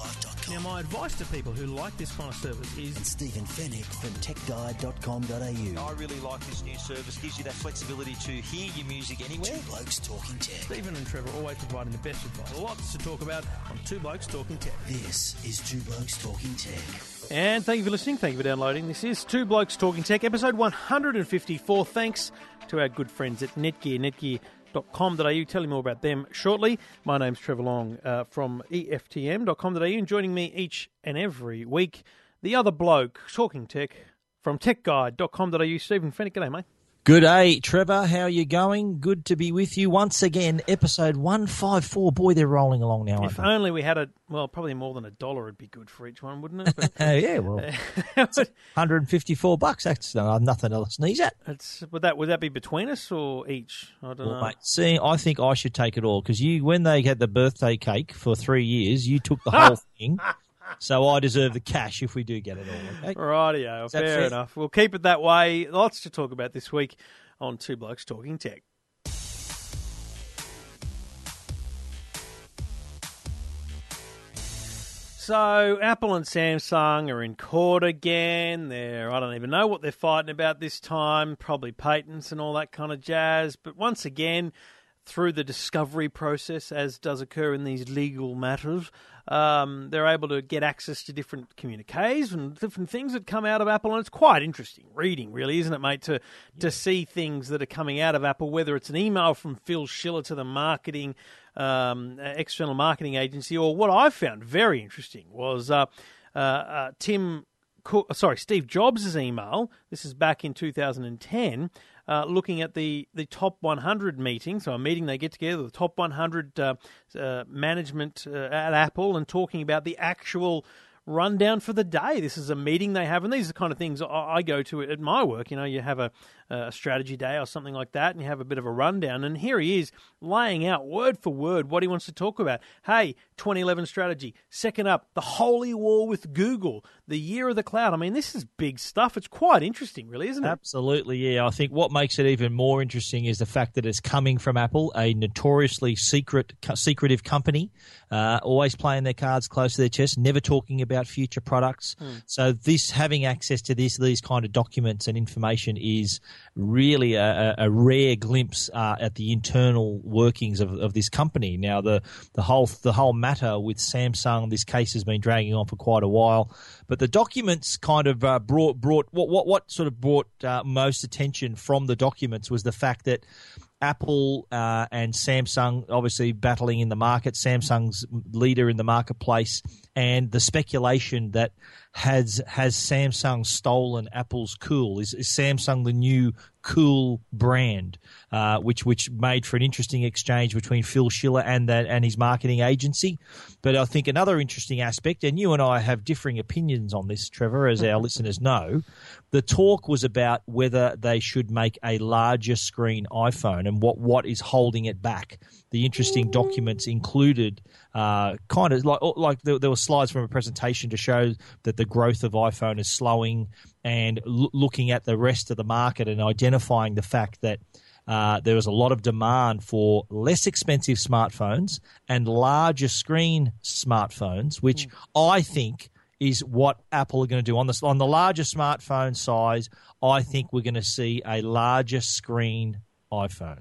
YourTechLife.com. Now, my advice to people who like this kind of service and is Stephen Fenech from TechGuide.com.au. I really like this new service. Gives you that flexibility to hear your music anywhere. Two Blokes Talking Tech. Stephen and Trevor always providing the best advice. Lots to talk about on Two Blokes Talking Tech. This is Two Blokes Talking Tech. And thank you for listening. Thank you for downloading. This is Two Blokes Talking Tech, episode 154. Thanks to our good friends at Netgear. Netgear, netgear.com.au. Tell you more about them shortly. My name's Trevor Long uh, from EFTM.com.au and joining me each and every week, the other bloke talking tech from techguide.com.au, Stephen Fenech. G'day, mate. Good day, Trevor. How are you going? Good to be with you once again. Episode 154. Boy, they're rolling along now, aren't If only we had a, well, probably more than a dollar would be good for each one, wouldn't it? But, Uh, yeah, well, 154 bucks. That's uh, nothing to sneeze at. it's, would, that, would that be between us or each? I don't Well, know. mate, see, I think I should take it all because you, when they had the birthday cake for three years, you took the whole thing. So I deserve the cash if we do get it all. Okay? Rightio, fair, fair? enough. We'll keep it that way. Lots to talk about this week on Two Blokes Talking Tech. So Apple and Samsung are in court again. They're I don't even know what they're fighting about this time. Probably patents and all that kind of jazz. But once again, through the discovery process, as does occur in these legal matters, um, they're able to get access to different communiques and different things that come out of Apple, and it's quite interesting reading, really, isn't it, mate? To to see things that are coming out of Apple, whether it's an email from Phil Schiller to the marketing um, uh, external marketing agency, or what I found very interesting was uh, uh, uh, Tim. Cook, sorry, Steve Jobs' email. This is back in 2010, uh, looking at the, the top 100 meeting. So a meeting they get together, the top 100 uh, uh, management uh, at Apple, and talking about the actual rundown for the day. This is a meeting they have, and these are the kind of things I, go to at my work. You know, you have a, a strategy day or something like that, and you have a bit of a rundown. And here he is laying out word for word what he wants to talk about. Hey, 2011 strategy. Second up, the holy war with Google, the year of the cloud. I mean, this is big stuff. It's quite interesting, really, isn't it? Absolutely, yeah. I think what makes it even more interesting is the fact that it's coming from Apple, a notoriously secret, secretive company, uh, always playing their cards close to their chest, never talking about future products. So this having access to this, these kind of documents and information is really a, a, a rare glimpse uh, at the internal workings of, of this company. Now, the the whole the whole matter with Samsung, this case has been dragging on for quite a while, but the documents kind of uh, brought brought what what what sort of brought uh, most attention from the documents was the fact that. Apple uh, and Samsung obviously battling in the market. Samsung's leader in the marketplace, and the speculation that has has Samsung stolen Apple's cool? Is, is Samsung the new cool brand? Uh, which which made for an interesting exchange between Phil Schiller and that and his marketing agency. But I think another interesting aspect, and you and I have differing opinions on this, Trevor, as our listeners know. The talk was about whether they should make a larger screen iPhone and what what is holding it back. The interesting documents included uh, kind of like like there, there were slides from a presentation to show that the growth of iPhone is slowing, and l- looking at the rest of the market and identifying the fact that. Uh, there was a lot of demand for less expensive smartphones and larger screen smartphones, which I think is what Apple are going to do on the on the larger smartphone size. I think we're going to see a larger screen iPhone.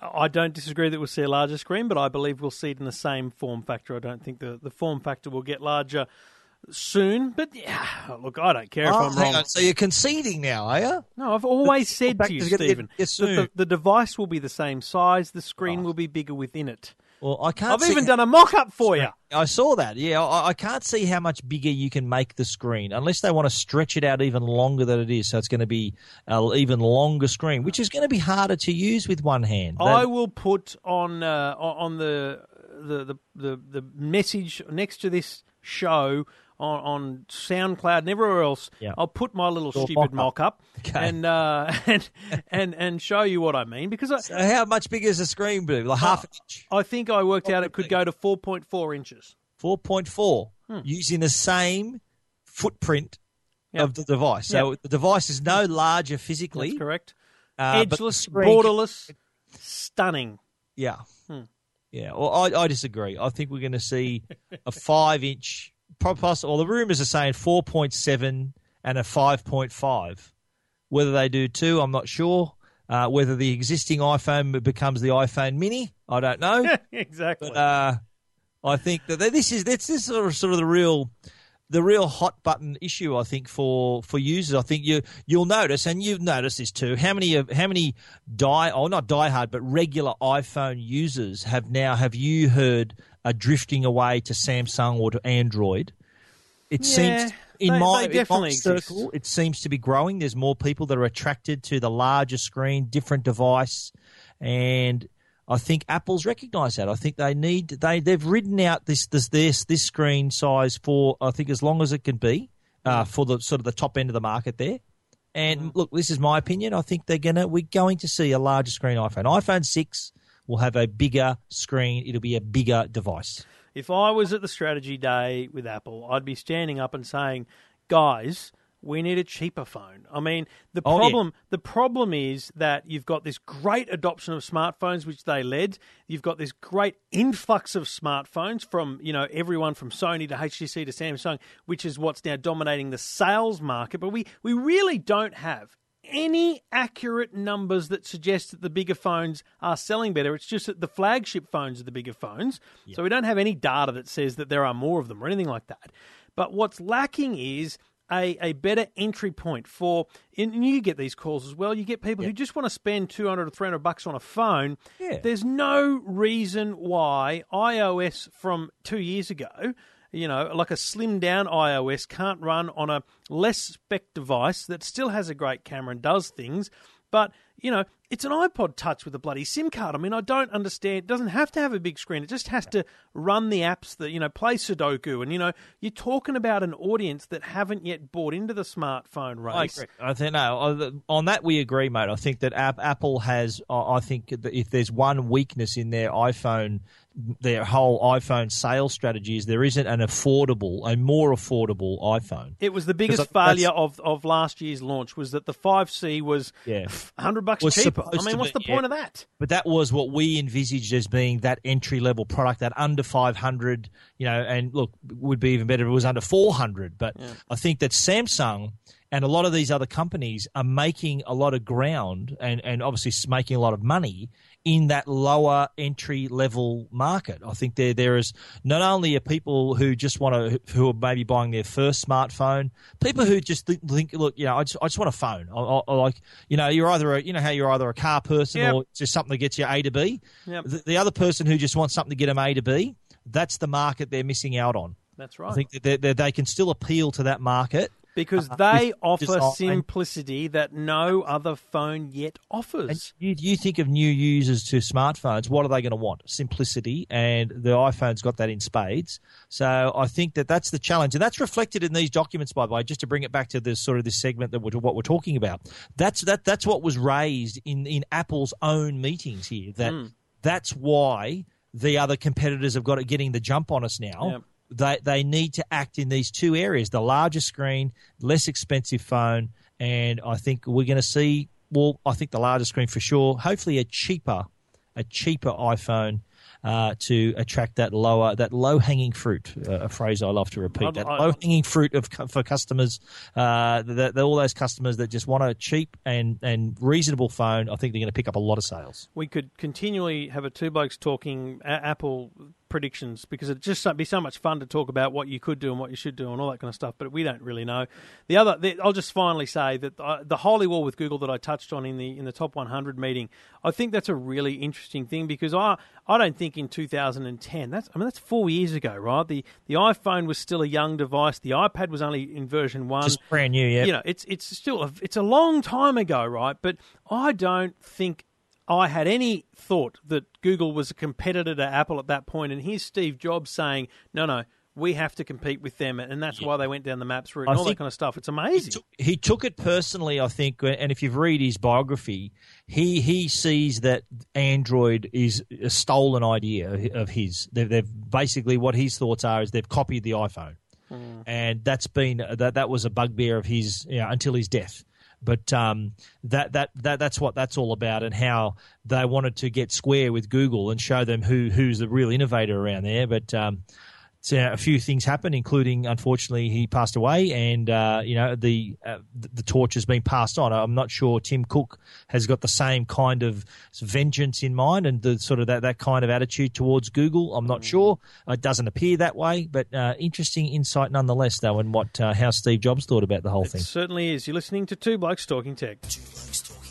I don't disagree that we'll see a larger screen, but I believe we'll see it in the same form factor. I don't think the, the form factor will get larger soon. But yeah, look, I don't care if oh, I'm Oh, wrong. on, so you're conceding now, are you? No, I've always said fact to you, is gonna get- Stephen, that the, the device will be the same size, the screen Oh. will be bigger within it. Well, I can't. I've see even done a mock up for you. I saw that. Yeah, I, I can't see how much bigger you can make the screen unless they want to stretch it out even longer than it is. So it's going to be an even longer screen, which is going to be harder to use with one hand. I That- will put on uh, on the, the the the the message next to this show on, on SoundCloud and everywhere else. Yeah. I'll put my little Your stupid mock-up. mock up Okay. and, uh, and and and show you what I mean because I, So how much bigger is the screen? Blue? Like half an inch, I think I worked out it could go to 4.4 inches. four point four, Hmm. using the same footprint Yep. of the device. So the device is no larger physically. That's correct. uh, Edgeless, screen- borderless, stunning. Yeah. Hmm. Yeah. Well, I, I disagree. I think we're going to see a five inch, plus, or the rumours are saying 4.7 and a 5.5. Whether they do two, I'm not sure. Uh, whether the existing iPhone becomes the iPhone mini, I don't know. exactly. but uh, I think that this is this is sort of, sort of the real the real hot button issue. I think for for users. I think you you'll notice, and you've noticed this too. How many of how many die or not diehard, but regular iPhone users have now have you heard are drifting away to Samsung or to Android? It Yeah, seems in they- my they in my circle, it seems to be growing. There's more people that are attracted to the larger screen, different device, and I think Apple's recognised that. I think they need they they've ridden out this this this this screen size for I think as long as it can be uh, for the sort of the top end of the market there. And look, this is my opinion. I think they're gonna we're going to see a larger screen iPhone. iPhone six will have a bigger screen. It'll be a bigger device. If I was at the strategy day with Apple, I'd be standing up and saying, "Guys, we need a cheaper phone." I mean, the Oh, yeah. problem the problem is that you've got this great adoption of smartphones which they led. You've got this great influx of smartphones from, you know, everyone from Sony to HTC to Samsung, which is what's now dominating the sales market, but we we really don't have any accurate numbers that suggest that the bigger phones are selling better. It's just that the flagship phones are the bigger phones. So we don't have any data that says that there are more of them or anything like that. But what's lacking is a, a better entry point for, and you get these calls as well. You get people who just want to spend 200 or 300 bucks on a phone. Yeah. There's no reason why iOS from two years ago you know, like a slimmed down iOS can't run on a less spec device that still has a great camera and does things, but you know, it's an iPod Touch with a bloody SIM card. I mean, I don't understand. It doesn't have to have a big screen. It just has to run the apps that you know play Sudoku, and you know, you're talking about an audience that haven't yet bought into the smartphone race. I agree. I think no. On that, we agree, mate. I think that Apple has. I think that if there's one weakness in their iPhone, their whole iPhone sales strategy is there isn't an affordable, a more affordable iPhone. It was the biggest that's- failure of, of last year's launch was that the 5C was Yeah. 100 bucks Was cheaper. I mean, what's be, the point yeah. of that? But that was what we envisaged as being that entry level product, that under 500, you know, and look, would be even better if it was under 400. But I think that Samsung and a lot of these other companies are making a lot of ground and, and obviously making a lot of money in that lower entry level market. I think there there is not only are people who just want to who are maybe buying their first smartphone, people who just think, think look, you know, I just I just want a phone. I, I, I like you know, you're either a, you know how you're either a car person Yep. or just something that gets you A to B. Yep. The, the other person who just wants something to get them A to B, that's the market they're missing out on. That's right. I think that they, they, they can still appeal to that market. Because uh, they with offer design. simplicity that no other phone yet And offers. you, you think of new users to smartphones, what are they going to want? Simplicity, and the iPhone's got that in spades. So I think that that's the challenge, and that's reflected in these documents. By the way, just to bring it back to this sort of this segment that we're, what we're talking about, that's that that's what was raised in in Apple's own meetings here. That Hmm. that's why the other competitors have got it getting the jump on us now. Yep. They they need to act in these two areas: the larger screen, less expensive phone, and I think we're going to see. Well, I think the larger screen for sure. Hopefully, a cheaper, a cheaper iPhone uh, to attract that lower, that low hanging fruit. Uh, a phrase I love to repeat. I'd- that low hanging fruit of for customers. Uh, that, that all those customers that just want a cheap and and reasonable phone. I think they're going to pick up a lot of sales. We could continually have a two blokes talking Apple predictions because it'd just be so much fun to talk about what you could do and what you should do and all that kind of stuff. But we don't really know. The other, the, I'll just finally say that uh, the holy war with Google that I touched on in the in the top 100 meeting, I think that's a really interesting thing because I I don't think in 2010 that's I mean that's four years ago, right? The the iPhone was still a young device. The iPad was only in version one Just brand new, yeah. you know, it's it's still a, it's a long time ago, right? But I don't think I had any thought that Google was a competitor to Apple at that. And here's Steve Jobs saying, "No, no, we have to compete with them, and that's Yeah. why they went down the maps route I and all that kind of stuff. It's amazing. took- he took it personally, I think, uh, and if you've read his biography, he he sees that Android is a stolen idea of his. They've, they've basically what his thoughts are is they've copied the iPhone, hmm. and that's been that that was a bugbear of his you know, until his death. But um, that that that that's what that's all about, and how they wanted to get square with Google and show them who who's the real innovator around there. But um, so a few things happened, including unfortunately he passed away, and uh, you know the uh, the the torch has been passed on. I'm not sure Tim Cook has got the same kind of vengeance in mind and the sort of that, that kind of attitude towards Google. I'm not sure. It doesn't appear that way, but uh, interesting insight nonetheless, though, and what uh, how Steve Jobs thought about the whole It thing. certainly is. You're listening to Two Blokes Talking Tech. Two Blokes Talking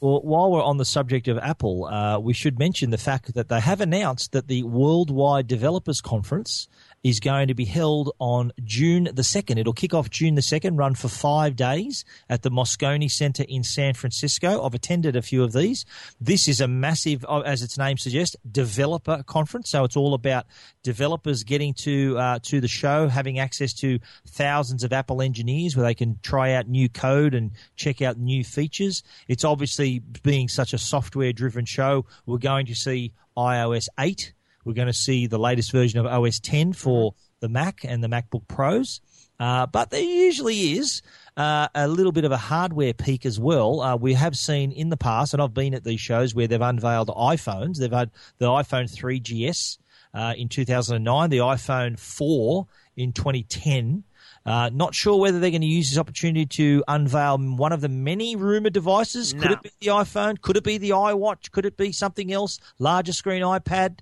Well, while we're on the subject of Apple, uh, we should mention the fact that they have announced that the Worldwide Developers Conference is going to be held on June the 2nd. It'll kick off June the 2nd, run for five days at the Moscone Center in San Francisco. I've attended a few of these. This is a massive, uh, as its name suggests, developer conference. So it's all about developers getting to uh, to the show, having access to thousands of Apple engineers where they can try out new code and check out new features. It's obviously being such a software driven show. We're going to see iOS 8. We're going to see the latest version of OS 10 for the Mac and the MacBook Pros. Uh, but there usually is uh, a little bit of a hardware peek as well. Uh, we have seen in the past, and I've been at these shows where they've unveiled iPhones. They've had the iPhone 3GS uh, in 2009, the iPhone 4 in 2010. Uh, not sure whether they're going to use this opportunity to unveil one of the many rumored devices. Could it be the iPhone? Could it be the iWatch? Could it be something else? Larger screen iPad?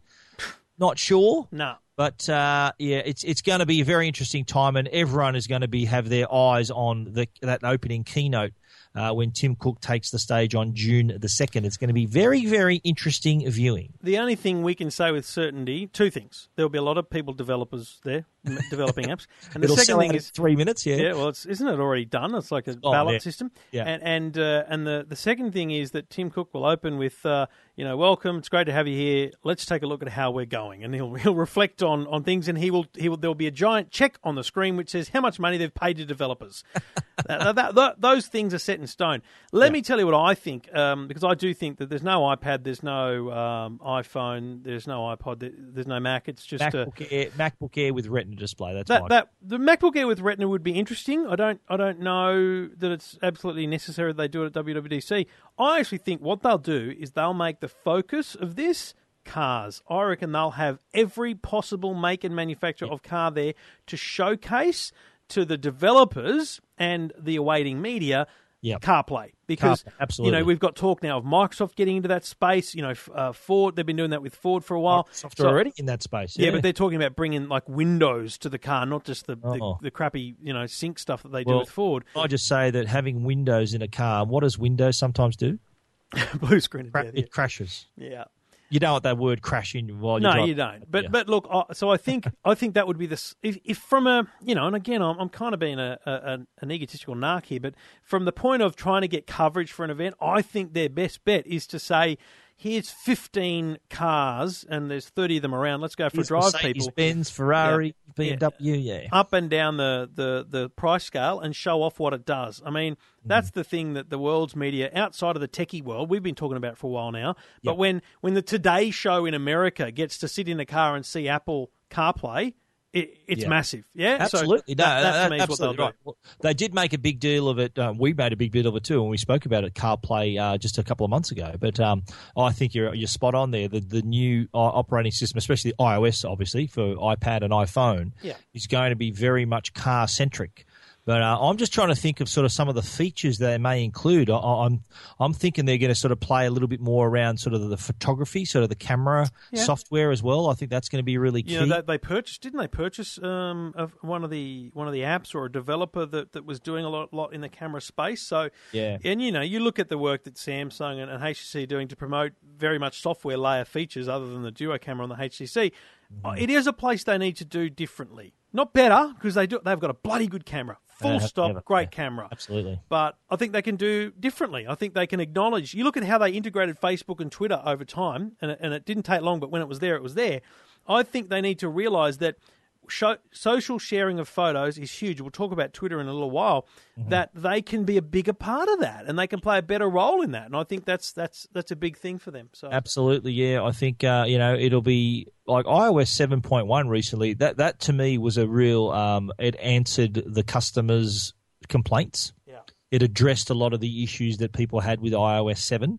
Not sure. No. But uh, yeah, it's it's going to be a very interesting time, and everyone is going to be have their eyes on the that opening keynote uh, when Tim Cook takes the stage on June the second. It's going to be very very interesting viewing. The only thing we can say with certainty, two things. There'll be a lot of people, developers there, developing apps. And the second thing is, three minutes. Yeah, Yeah, well, it's, isn't it already done? It's like a Oh, ballot yeah. system. Yeah. And and uh, and the the second thing is that Tim Cook will open with, uh, you know, welcome. It's great to have you here. Let's take a look at how we're going, and he'll he'll reflect on on things, and he will he will there'll be a giant check on the screen which says how much money they've paid to developers. that, that- that- those things are set in stone. Let me tell you what I think, um, because I do think that there's no iPad, there's no um, iPhone, there's no iPod, there- there's no Mac. It's just MacBook Air, MacBook Air with Retina display. That's that that the MacBook Air with Retina would be interesting. I don't I don't know that it's absolutely necessary they do it at WWDC. I actually think what they'll do is they'll make the focus of this cars. I reckon they'll have every possible make and manufacturer of car there to showcase to the developers and the awaiting media Yep. CarPlay because CarPlay, absolutely. you know we've got talk now of Microsoft getting into that space. You know, uh, Ford they've been doing that with Ford for a while. software So- already in that space. yeah, but they're talking about bringing like Windows to the car, not just the, the, the crappy you know sync stuff that they do with Ford. I just say that having Windows in a car, what does Windows sometimes do? Blue screen Cra- death. It crashes. Yeah. You don't want that word crash in while you're No, drive. you don't. But Yeah. but look, I- so I think I think that would be the s- if, if from a you know, and again, I'm, I'm kind of being a, a an- an egotistical narc here, but from the point of trying to get coverage for an event, I think their best bet is to say. Here's 15 cars, and there's 30 of them around. Let's go for a Here's drive, Mercedes, people. Benz, Ferrari, Yeah. BMW. Yeah. up and down the, the, the price scale and show off what it does. I mean, that's Mm-hmm. the thing that the world's media outside of the techie world we've been talking about for a while now. But when when the Today Show in America gets to sit in a car and see Apple CarPlay, it, it's Yeah. massive. Yeah, So Absolutely, that, no, that to that- me is what they'll right. Well, they did make a big deal of it. Um, we made a big deal of it too, and we spoke about it CarPlay uh, just a couple of months ago. But um, I think you're you're spot on there. The the new uh, operating system, especially iOS, obviously for iPad and iPhone, Yeah. is going to be very much car centric. But uh, I'm just trying to think of sort of some of the features they may include. I, I'm I'm thinking they're going to sort of play a little bit more around sort of the photography, sort of the camera Yeah. software as well. I think that's going to be really key. You know, they, they purchased, didn't they purchase um, of one of the one of the apps or a developer that, that was doing a lot, lot in the camera space? So, Yeah. and you know, you look at the work that Samsung and, and HTC are doing to promote very much software layer features other than the duo camera on the HTC. Uh, It is a place they need to do differently. Not better because they do. They've got a bloody good camera. Full stop, great yeah, camera. Absolutely. But I think they can do differently. I think they can acknowledge. You look at how they integrated Facebook and Twitter over time, and it, and it didn't take long. But when it was there, it was there. I think they need to realise that show, social sharing of photos is huge. We'll talk about Twitter in a little while. That they can be a bigger part of that, and they can play a better role in that. And I think that's that's that's a big thing for them. So Absolutely, yeah. I think uh, you know it'll be like iOS seven point one recently. That that to me was a real. Um, it answered the customers' complaints. Yeah. It addressed a lot of the issues that people had with iOS seven.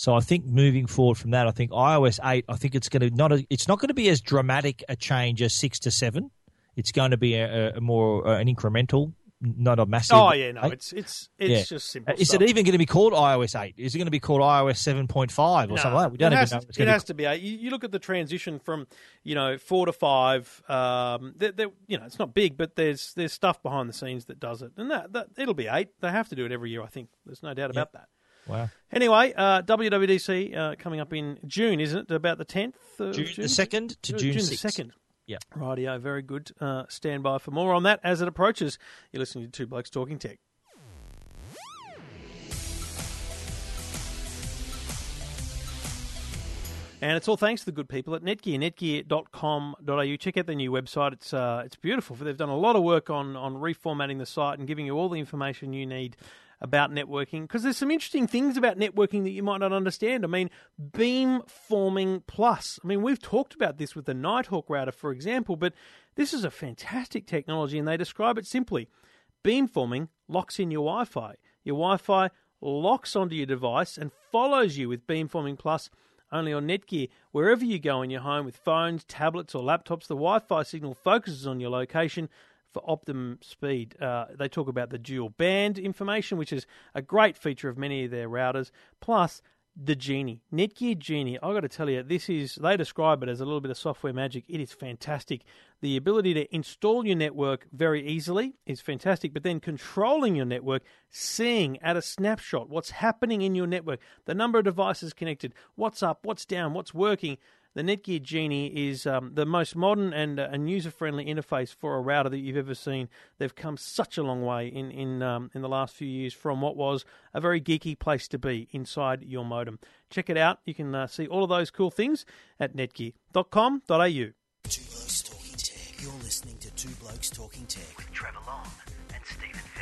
So I think moving forward from that, I think iOS eight. I think it's going to not. A, it's not going to be as dramatic a change as six to seven. It's going to be a, a more uh, an incremental, not a massive. Oh yeah, no, eight. it's it's it's Yeah. just simple. Is stuff. it even going to be called iOS 8? Is it going to be called iOS 7.5 or No, something like that? We don't even know. It's it has to be. eight. You, you look at the transition from, you know, four to five. Um, there, there- you know, it's not big, but there's there's stuff behind the scenes that does it, and that, that it'll be eight. They have to do it every year. I think there's no doubt about that. Be. Wow. Anyway, uh, WWDC uh, coming up in June, isn't it? About the tenth, of June, the 2nd to June, June 6th. the second. Yeah. Rightio, very good. Uh, stand by for more on that as it approaches. You're listening to Two Blokes Talking Tech. And it's all thanks to the good people at Netgear, netgear.com.au. Check out their new website. It's uh, it's beautiful. They've done a lot of work on, on reformatting the site and giving you all the information you need about networking because there's some interesting things about networking that you might not understand. I mean, beamforming plus. I mean, we've talked about this with the Nighthawk router, for example, but this is a fantastic technology and they describe it simply. Beamforming locks in your Wi Fi. Your Wi Fi locks onto your device and follows you with Beamforming Plus only on Netgear. Wherever you go in your home with phones, tablets, or laptops, the Wi Fi signal focuses on your location for optimum speed. Uh, they talk about the dual band information, which is a great feature of many of their routers. Plus, the Genie, Netgear Genie. I've got to tell you, this is they describe it as a little bit of software magic. It is fantastic. The ability to install your network very easily is fantastic, but then controlling your network, seeing at a snapshot what's happening in your network, the number of devices connected, what's up, what's down, what's working. The Netgear Genie is um, the most modern and, uh, and user-friendly interface for a router that you've ever seen. They've come such a long way in in um, in the last few years from what was a very geeky place to be inside your modem. Check it out. You can uh, see all of those cool things at netgear.com.au. Two Blokes Talking Tech. You're listening to Two Blokes Talking Tech with Trevor Long and Stephen Fenech.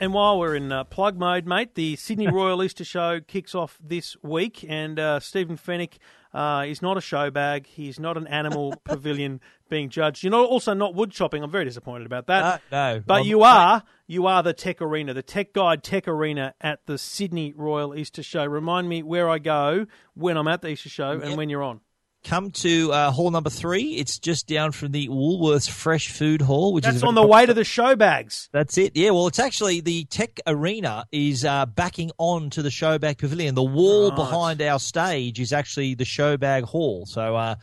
And while we're in uh, plug mode, mate, the Sydney Royal Easter Show kicks off this week, and uh, Stephen Fenech uh, is not a show bag. He's not an animal pavilion being judged. You're not also not wood chopping. I'm very disappointed about that. No. But I'm- you are you are the Tech Arena, the Tech Guide Tech Arena at the Sydney Royal Easter Show. Remind me where I go when I'm at the Easter Show and Yep. when you're on. Come to uh, hall number three. It's just down from the Woolworths Fresh Food Hall, which is That's a on the way to the show bags. That's it. Yeah. Well, it's actually the Tech Arena is uh, backing on to the Showbag Pavilion. The wall Right. behind our stage is actually the Showbag Hall. So uh,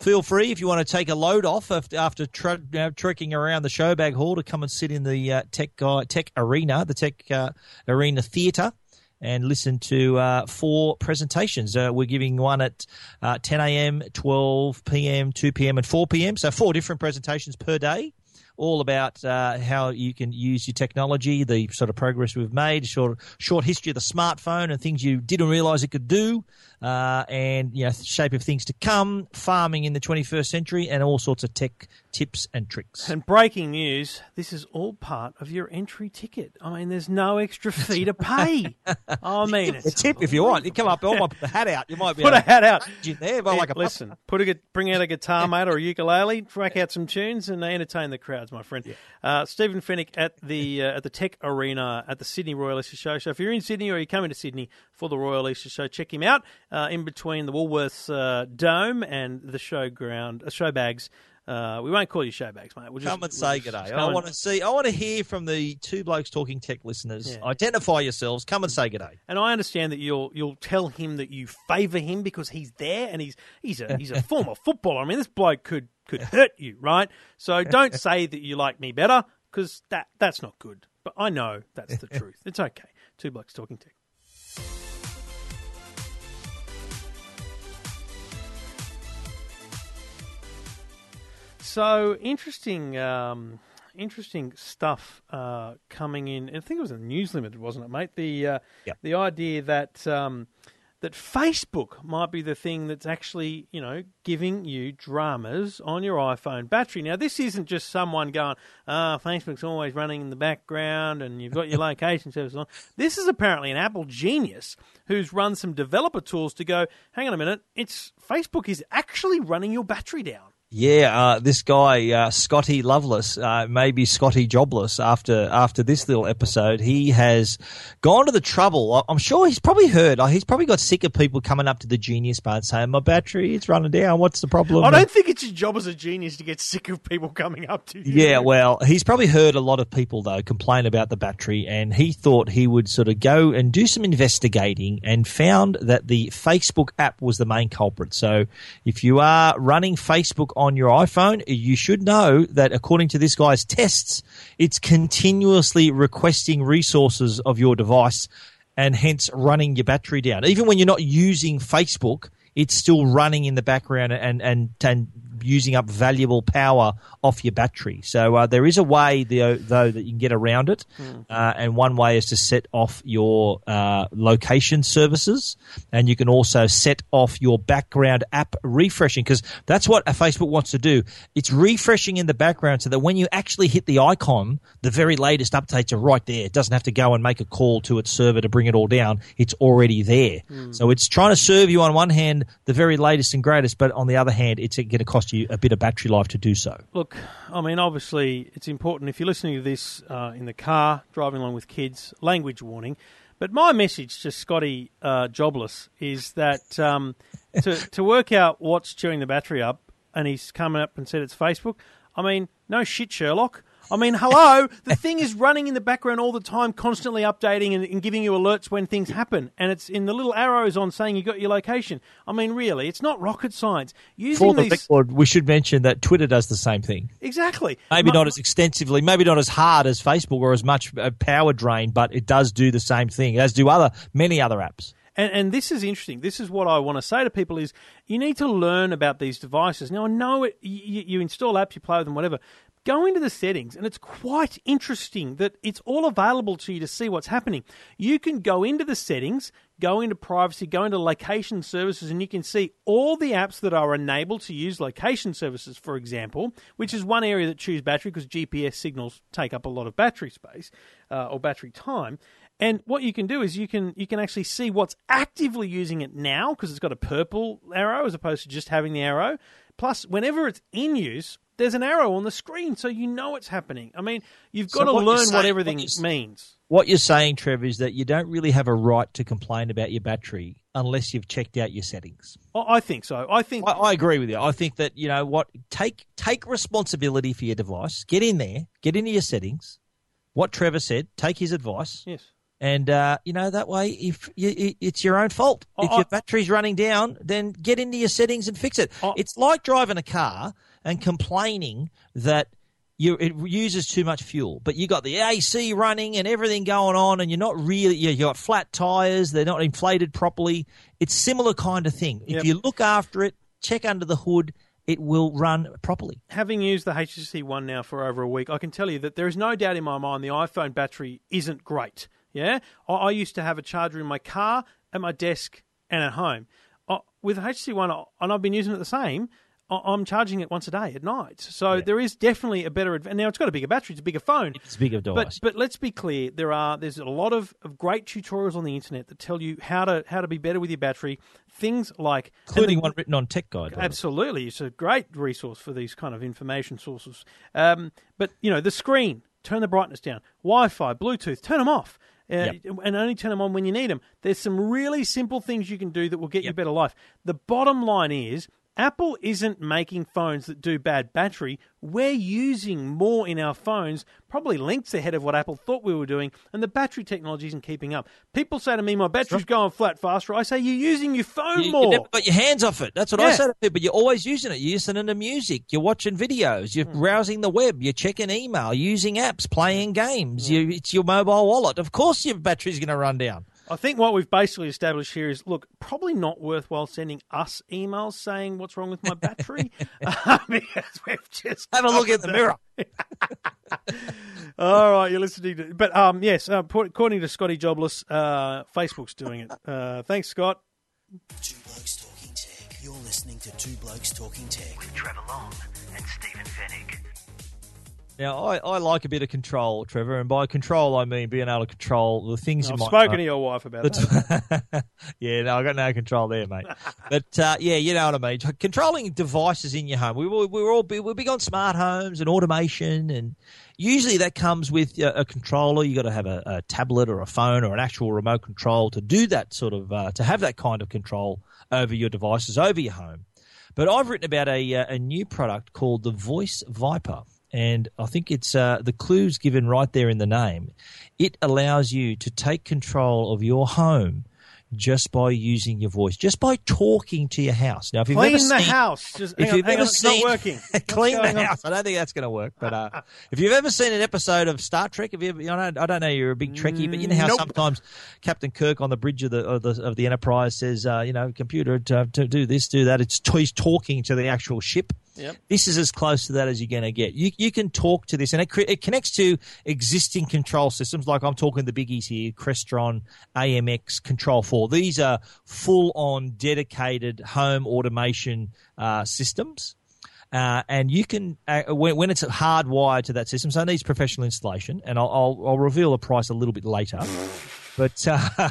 feel free if you want to take a load off after tre- you know, trekking around the Showbag Hall to come and sit in the uh, Tech Tech Arena, the Tech uh, Arena Theatre. And listen to uh, four presentations. Uh, we're giving one at uh, 10 a.m., 12 p.m., 2 p.m., and 4 p.m. So four different presentations per day all about uh, how you can use your technology, the sort of progress we've made, short short history of the smartphone and things you didn't realize it could do, uh, and you know shape of things to come, farming in the 21st century, and all sorts of tech tips and tricks. And breaking news: this is all part of your entry ticket. I mean, there's no extra fee to pay. I mean, A tip if you want. You come up, put the hat out. You might be put a hat out. in there, but like a Listen, put a bring out a guitar, mate, or a ukulele, crack out some tunes, and entertain the crowds, my friend. Uh, Stephen Fenech at the uh, at the Tech Arena at the Sydney Royal Easter Show. So if you're in Sydney or you're coming to Sydney for the Royal Easter Show, check him out uh, in between the Woolworths uh, Dome and the showground, uh, show bags. Uh, we won't call you showbags, mate. We'll just Come and we'll say just- good day. I want to see. I want to hear from the two blokes talking tech listeners. Yeah. Identify yourselves. Come and say good day. And I understand that you'll you'll tell him that you favour him because he's there and he's he's a he's a former footballer. I mean, this bloke could could hurt you, right? So don't say that you like me better because that that's not good. But I know that's the truth. It's okay. Two blokes talking tech. So interesting, um, interesting stuff uh, coming in. I think it was in News Limited, wasn't it, mate? The uh, Yep. the idea that um, that Facebook might be the thing that's actually, you know, giving you dramas on your iPhone battery. Now, this isn't just someone going, "Ah, Facebook's always running in the background, and you've got your location service on." This is apparently an Apple genius who's run some developer tools to go, "Hang on a minute, it's Facebook is actually running your battery down." Yeah, uh, this guy uh, Scotty Loveless, uh, maybe Scotty Jobless. After after this little episode, he has gone to the trouble. I'm sure he's probably heard. uh, He's probably got sick of people coming up to the Genius bar and saying, "My battery, it's running down. What's the problem?" I don't think it's your job as a genius to get sick of people coming up to you. Yeah, well, he's probably heard a lot of people though complain about the battery, and he thought he would sort of go and do some investigating, and found that the Facebook app was the main culprit. So, if you are running Facebook on your iPhone, you should know that according to this guy's tests, it's continuously requesting resources of your device, and hence running your battery down. Even when you're not using Facebook, it's still running in the background and and, and using up valuable power off your battery. So uh, there is a way, though, though, that you can get around it, uh, and one way is to set off your uh, location services, and you can also set off your background app refreshing because that's what a Facebook wants to do. It's refreshing in the background so that when you actually hit the icon, the very latest updates are right there. It doesn't have to go and make a call to its server to bring it all down. It's already there. So it's trying to serve you on one hand the very latest and greatest, but on the other hand, it's going to cost you a bit of battery life to do so. Look, I mean, obviously, it's important if you're listening to this uh, in the car, driving along with kids, language warning. But my message to Scotty uh, Jobless is that um, to, to work out what's chewing the battery up, and he's coming up and said it's Facebook, I mean, no shit, Sherlock. I mean, hello, the thing is running in the background all the time, constantly updating and, and giving you alerts when things happen. And it's in the little arrows on saying you got your location. I mean, really, it's not rocket science. Using For the these. record, we should mention that Twitter does the same thing. Exactly. Maybe Mu- not as extensively, maybe not as hard as Facebook or as much uh, power drain, but it does do the same thing, as do other many other apps. And, and this is interesting. This is what I want to say to people: is you need to learn about these devices. Now, I know it, you, you install apps, you play with them, whatever. Go into the settings, and it's quite interesting that it's all available to you to see what's happening. You can go into the settings, go into privacy, go into location services, and you can see all the apps that are enabled to use location services, for example, which is one area that chews battery because GPS signals take up a lot of battery space uh, or battery time. And what you can do is you can you can actually see what's actively using it now because it's got a purple arrow as opposed to just having the arrow. Plus, whenever it's in use, there's an arrow on the screen, so you know it's happening. I mean, you've got So to what learn saying- what everything what means. What you're saying, Trev, is that you don't really have a right to complain about your battery unless you've checked out your settings. I I think so. I think I, I agree with you. I think that you know what take take responsibility for your device. Get in there, get into your settings. What Trevor said, take his advice, yes. and uh, you know that way, if you, it's your own fault. If I- your battery's running down, then get into your settings and fix it. I- it's like driving a car and complaining that. You, it uses too much fuel, but you got the AC running and everything going on, and you're not really. You got flat tires; they're not inflated properly. It's similar kind of thing. Yep. If you look after it, check under the hood, it will run properly. Having used the HTC One now for over a week, I can tell you that there is no doubt in my mind the iPhone battery isn't great. Yeah, I, I used to have a charger in my car, at my desk, and at home. Uh, with the HTC One, and I've been using it the same. I- I'm charging it once a day at night, so there is definitely a better. Adv- now it's got a bigger battery; it's a bigger phone. It's a bigger But device. but let's be clear, there are there's a lot of, of great tutorials on the internet that tell you how to how to be better with your battery. Things like including one written on Tech Guide. Absolutely, it's a great resource for these kind of information sources. Um, but you know, the screen, turn the brightness down. Wi-Fi, Bluetooth, turn them off, uh, Yep. and only turn them on when you need them. There's some really simple things you can do that will get you Yep. better life. The bottom line is. Apple isn't making phones that do bad battery. We're using more in our phones, probably lengths ahead of what Apple thought we were doing, and the battery technology isn't keeping up. People say to me, "My battery's going flat faster." I say, "You're using your phone You, more." you never got your hands off it. That's what I say to people. But you're always using it. You're listening to music. You're watching videos. You're Hmm. browsing the web. You're checking email, using apps, playing games. You, it's your mobile wallet. Of course, your battery's going to run down. I think what we've basically established here is look, probably not worthwhile sending us emails saying what's wrong with my battery uh, because we've just Have a look at the mirror. All right, you're listening to, but um, yes, uh, according to Scotty Jobless, uh, Facebook's doing it. Uh, thanks, Scott. Two Blokes Talking Tech. You're listening to Two Blokes Talking Tech with Trevor Long and Stephen Fenech. Now, I, I like a bit of control, Trevor, and by control I mean being able to control the things I've you might. spoken to your wife about that. Yeah, no, I got no control there, mate. but uh, yeah, you know what I mean. Controlling devices in your home. We were we were all big, we're big on smart homes and automation, and usually that comes with a, a controller. You got to have a, a tablet or a phone or an actual remote control to do that sort of uh, to have that kind of control over your devices over your home. But I've written about a uh, a new product called the Voice Viper. And I think it's uh, the clues given right there in the name. It allows you to take control of your home just by using your voice, just by talking to your house. Now, if you've Clean ever the seen, house. Just if on, you've ever on, it's seen, not working. Clean the going on? house. I don't think that's going to work. But uh, if you've ever seen an episode of Star Trek, if you ever, I don't, I don't know, you're a big Trekkie, but you know how Nope. sometimes Captain Kirk on the bridge of the of the, of the Enterprise says, uh, you know, computer to, to do this, do that. It's he's talking to the actual ship. Yep. This is as close to that as you're going to get. You you can talk to this, and it, it connects to existing control systems. Like I'm talking the biggies here: Crestron, AMX, Control These are full on dedicated home automation uh, systems. Uh, and you can uh, when, when it's hardwired to that system, so it needs professional installation, and I'll, I'll, I'll reveal the price a little bit later. But uh,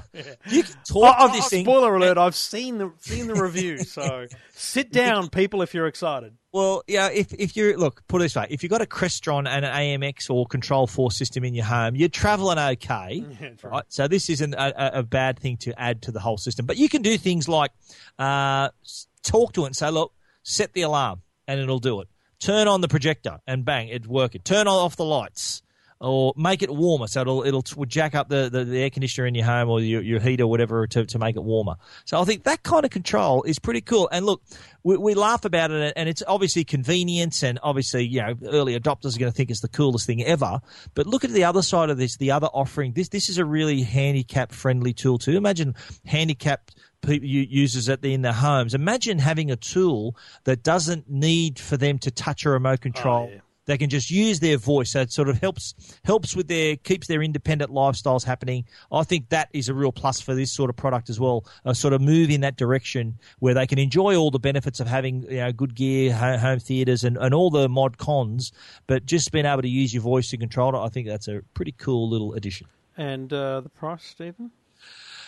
you can talk Oh, to this oh, thing. spoiler alert! I've seen the seen the review, so sit down, people, if you're excited. Well, yeah, if if you look, put it this way, if you've got a Crestron and an AMX or Control Four system in your home, you're traveling okay. Yeah, right. right? So this isn't a, a, a bad thing to add to the whole system. But you can do things like uh, talk to it and say, look, set the alarm, and it'll do it. Turn on the projector, and bang, it's working. Turn off the lights. Or make it warmer, so it'll it'll jack up the, the, the air conditioner in your home or your, your heater, or whatever, to, to make it warmer. So I think that kind of control is pretty cool. And look, we, we laugh about it, and it's obviously convenience, and obviously you know early adopters are going to think it's the coolest thing ever. But look at the other side of this, the other offering. This this is a really handicap friendly tool too. Imagine handicapped people users at the, in their homes. Imagine having a tool that doesn't need for them to touch a remote control. Oh, yeah. They can just use their voice. So it sort of helps helps with their keeps their independent lifestyles happening. I think that is a real plus for this sort of product as well. A sort of move in that direction where they can enjoy all the benefits of having you know good gear, home theaters, and, and all the mod cons, but just being able to use your voice to control it. I think that's a pretty cool little addition. And uh, the price, Stephen?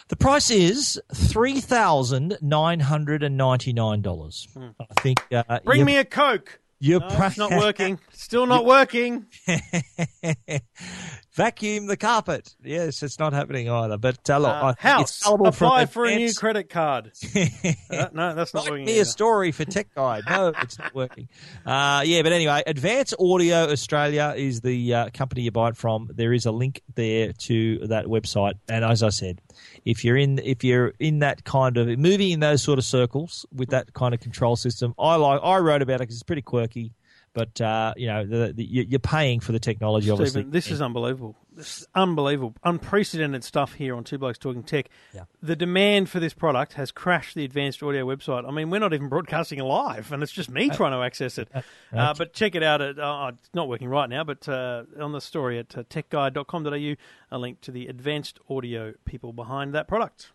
The price is three thousand nine hundred and ninety nine dollars. I think. Uh, Bring me a Coke. You're No, pra- it's not working. Still not working. vacuum the carpet. Yes, it's not happening either. But uh, look, Uh, house. it's Apply for a new credit card. Uh, no, that's not Write working. me either. a story for Tech Guide. No, it's not working. Uh, yeah, but anyway, Advance Audio Australia is the uh, company you buy it from. There is a link there to that website, and as I said, if you're in if you're in that kind of moving in those sort of circles with that kind of control system, I like. I wrote about it because it's pretty quirky. But uh, you know, the, the, you- you're paying for the technology, obviously. Stephen, this is unbelievable. This is unbelievable. Unprecedented stuff here on Two Blokes Talking Tech. Yeah. The demand for this product has crashed the Advanced Audio website. I mean, we're not even broadcasting live, and it's just me trying to access it. Uh, but check it out. At, uh, it's not working right now, but uh, on the story at uh, techguide.com.au, a link to the advanced audio people behind that product.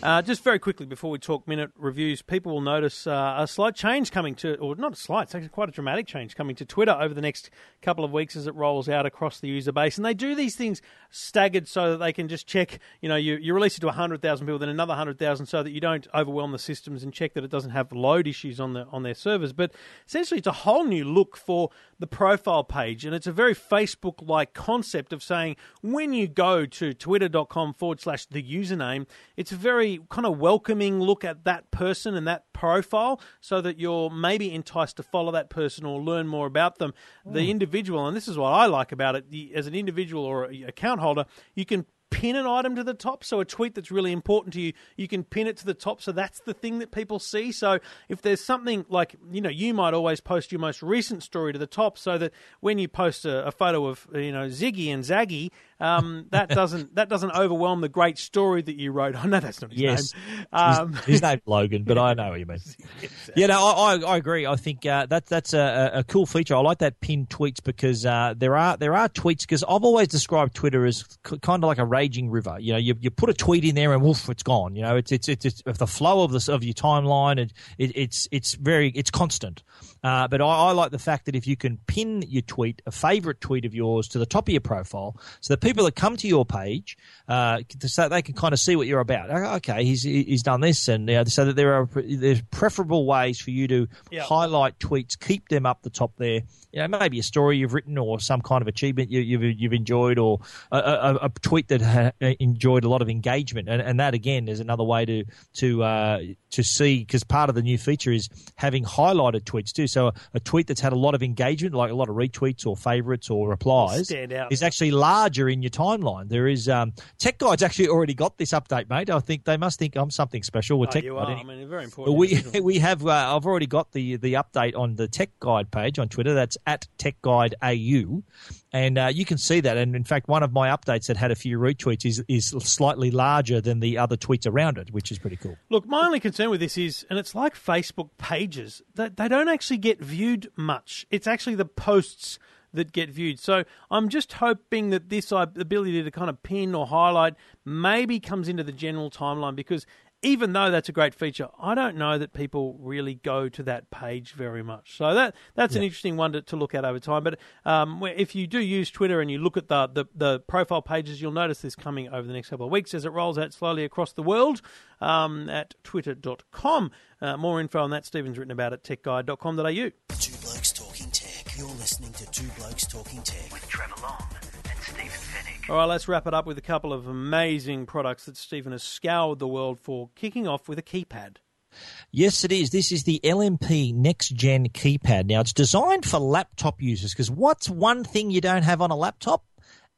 Uh, just very quickly before we talk minute reviews, people will notice uh, a slight change coming to, or not a slight, it's actually quite a dramatic change coming to Twitter over the next couple of weeks as it rolls out across the user base. And they do these things staggered so that they can just check, you know, you, you release it to 100,000 people, then another 100,000 so that you don't overwhelm the systems and check that it doesn't have load issues on, the, on their servers. But essentially, it's a whole new look for the profile page. And it's a very Facebook like concept of saying when you go to twitter.com forward slash the username, it's a very kind of welcoming look at that person and that profile so that you're maybe enticed to follow that person or learn more about them. The oh. individual, and this is what I like about it, the, as an individual or account holder, you can pin an item to the top. So a tweet that's really important to you, you can pin it to the top. So that's the thing that people see. So if there's something like, you know, you might always post your most recent story to the top so that when you post a, a photo of, you know, Ziggy and Zaggy, um, that doesn't that doesn't overwhelm the great story that you wrote. I know that's not his Yes, name. Um, his, his name's Logan, but I know what you mean. Yeah, no, I, I, I agree. I think uh, that that's a, a cool feature. I like that pinned tweets because uh, there are there are tweets because I've always described Twitter as c- kind of like a raging river. You know, you, you put a tweet in there and woof, it's gone. You know, it's it's it's, it's the flow of the of your timeline. It, it, it's it's very it's constant. Uh, but I, I like the fact that if you can pin your tweet, a favorite tweet of yours, to the top of your profile, so the people that come to your page, uh, so they can kind of see what you're about. Oh, Okay, he's he's done this, and uh, so that there are there's preferable ways for you to Yeah. highlight tweets, keep them up the top there. You know, maybe a story you've written or some kind of achievement you, you've you've enjoyed, or a, a, a tweet that ha- enjoyed a lot of engagement, and, and that again is another way to to uh, to see because part of the new feature is having highlighted tweets too. So a, a tweet that's had a lot of engagement, like a lot of retweets or favorites or replies, is actually larger in your timeline. There is um, Tech Guide's actually already got this update, mate. I think they must think I'm something special with oh, Tech you Guide. are. I mean, very But important. we we have uh, I've already got the the update on the Tech Guide page on Twitter. That's at Tech Guide AU, and uh, you can see that. And in fact, one of my updates that had a few retweets is is slightly larger than the other tweets around it, which is pretty cool. Look, my only concern with this is, and it's like Facebook pages, that they don't actually get viewed much. It's actually the posts that get viewed. So I'm just hoping that this uh, ability to kind of pin or highlight maybe comes into the general timeline because even though that's a great feature, I don't know that people really go to that page very much. So that that's an interesting one to, to look at over time. But um, if you do use Twitter and you look at the, the the profile pages, you'll notice this coming over the next couple of weeks as it rolls out slowly across the world um, at twitter.com. Uh, more info on that, Stephen's written about at techguide.com.au. Two Blokes Talking Tech. You're listening to Two Blokes Talking Tech with Trevor Long and Stephen Fenech. All right, let's wrap it up with a couple of amazing products that Stephen has scoured the world for, kicking off with a keypad. Yes, it is. This is the LMP Next Gen keypad. Now, it's designed for laptop users because what's one thing you don't have on a laptop?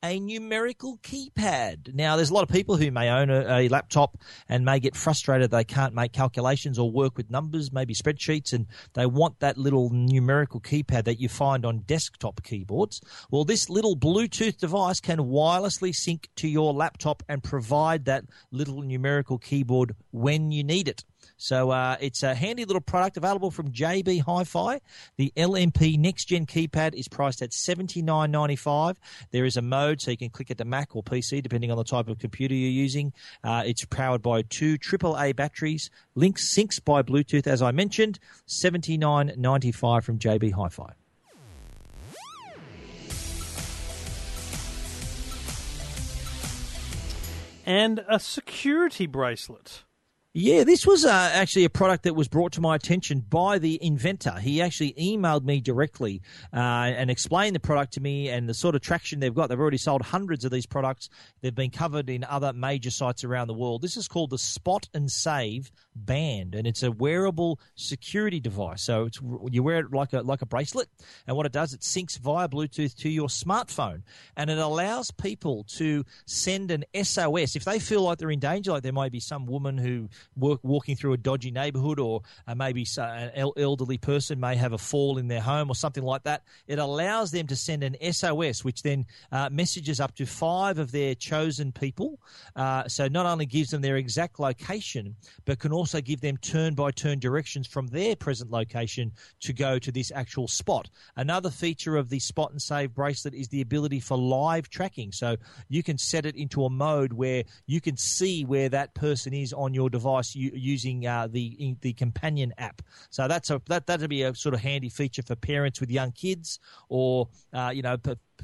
A numerical keypad. Now, there's a lot of people who may own a, a laptop and may get frustrated they can't make calculations or work with numbers, maybe spreadsheets, and they want that little numerical keypad that you find on desktop keyboards. Well, this little Bluetooth device can wirelessly sync to your laptop and provide that little numerical keyboard when you need it. So uh, it's a handy little product available from JB Hi-Fi. The LMP Next Gen keypad is priced at seventy nine ninety five. There is a mode so you can click it to Mac or PC depending on the type of computer you're using. Uh, it's powered by two AAA batteries. Link syncs by Bluetooth as I mentioned. Seventy nine ninety five from JB Hi-Fi. And a security bracelet. Yeah, this was uh, actually a product that was brought to my attention by the inventor. He actually emailed me directly uh, and explained the product to me and the sort of traction they've got. They've already sold hundreds of these products. They've been covered in other major sites around the world. This is called the Spot and Save Band, and it's a wearable security device. So it's, you wear it like a like a bracelet, and what it does, it syncs via Bluetooth to your smartphone, and it allows people to send an SOS if they feel like they're in danger, like there might be some woman who work, walking through a dodgy neighborhood, or uh, maybe an elderly person may have a fall in their home or something like that. It allows them to send an SOS, which then uh, messages up to five of their chosen people. Uh, so not only gives them their exact location, but can also give them turn by turn directions from their present location to go to this actual spot. Another feature of the Spot and Save bracelet is the ability for live tracking. So you can set it into a mode where you can see where that person is on your device u- using uh, the the companion app. So that's a that that'd be a sort of handy feature for parents with young kids or uh, you know.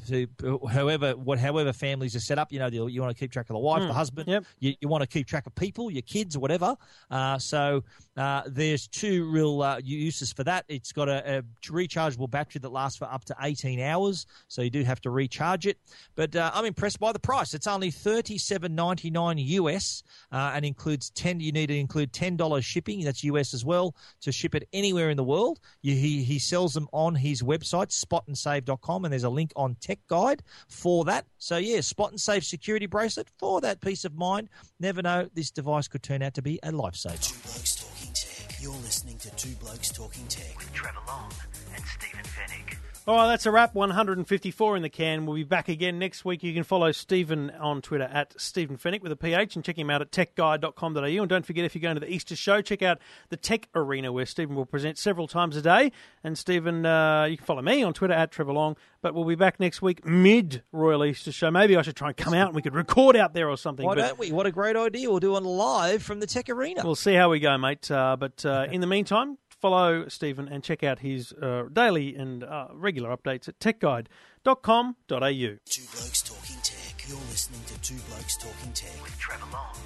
To however what however families are set up, you know, you, you want to keep track of the wife, the husband, Yep. you, you want to keep track of people, your kids, or whatever. Uh, so uh, there's two real uh, uses for that. It's got a, a rechargeable battery that lasts for up to 18 hours, so you do have to recharge it. But uh, I'm impressed by the price. It's only 37.99 US uh, and includes 10. You need to include $10 shipping. That's US as well to ship it anywhere in the world. You, he he sells them on his website spotandsave.com, and there's a link on Tech Guide for that. So, yeah, spot and save security bracelet for that peace of mind. Never know, this device could turn out to be a lifesaver. Two Blokes Talking Tech. You're listening to Two Blokes Talking Tech with Trevor Long and Stephen Fenech. All right, that's a wrap. 154 in the can. We'll be back again next week. You can follow Stephen on Twitter at Stephen Fenech with a PH and check him out at techguide.com.au. And don't forget, if you're going to the Easter show, check out the Tech Arena where Stephen will present several times a day. And Stephen, uh, you can follow me on Twitter at Trevor Long. But we'll be back next week mid Royal Easter show. Maybe I should try and come out and we could record out there or something. Why but don't we? What a great idea. We'll do it live from the Tech Arena. We'll see how we go, mate. Uh, but uh, in the meantime, follow Stephen and check out his uh, daily and uh, regular updates at techguide.com.au. Two Blokes Talking Tech. You're listening to Two Blokes Talking Tech with Trevor Long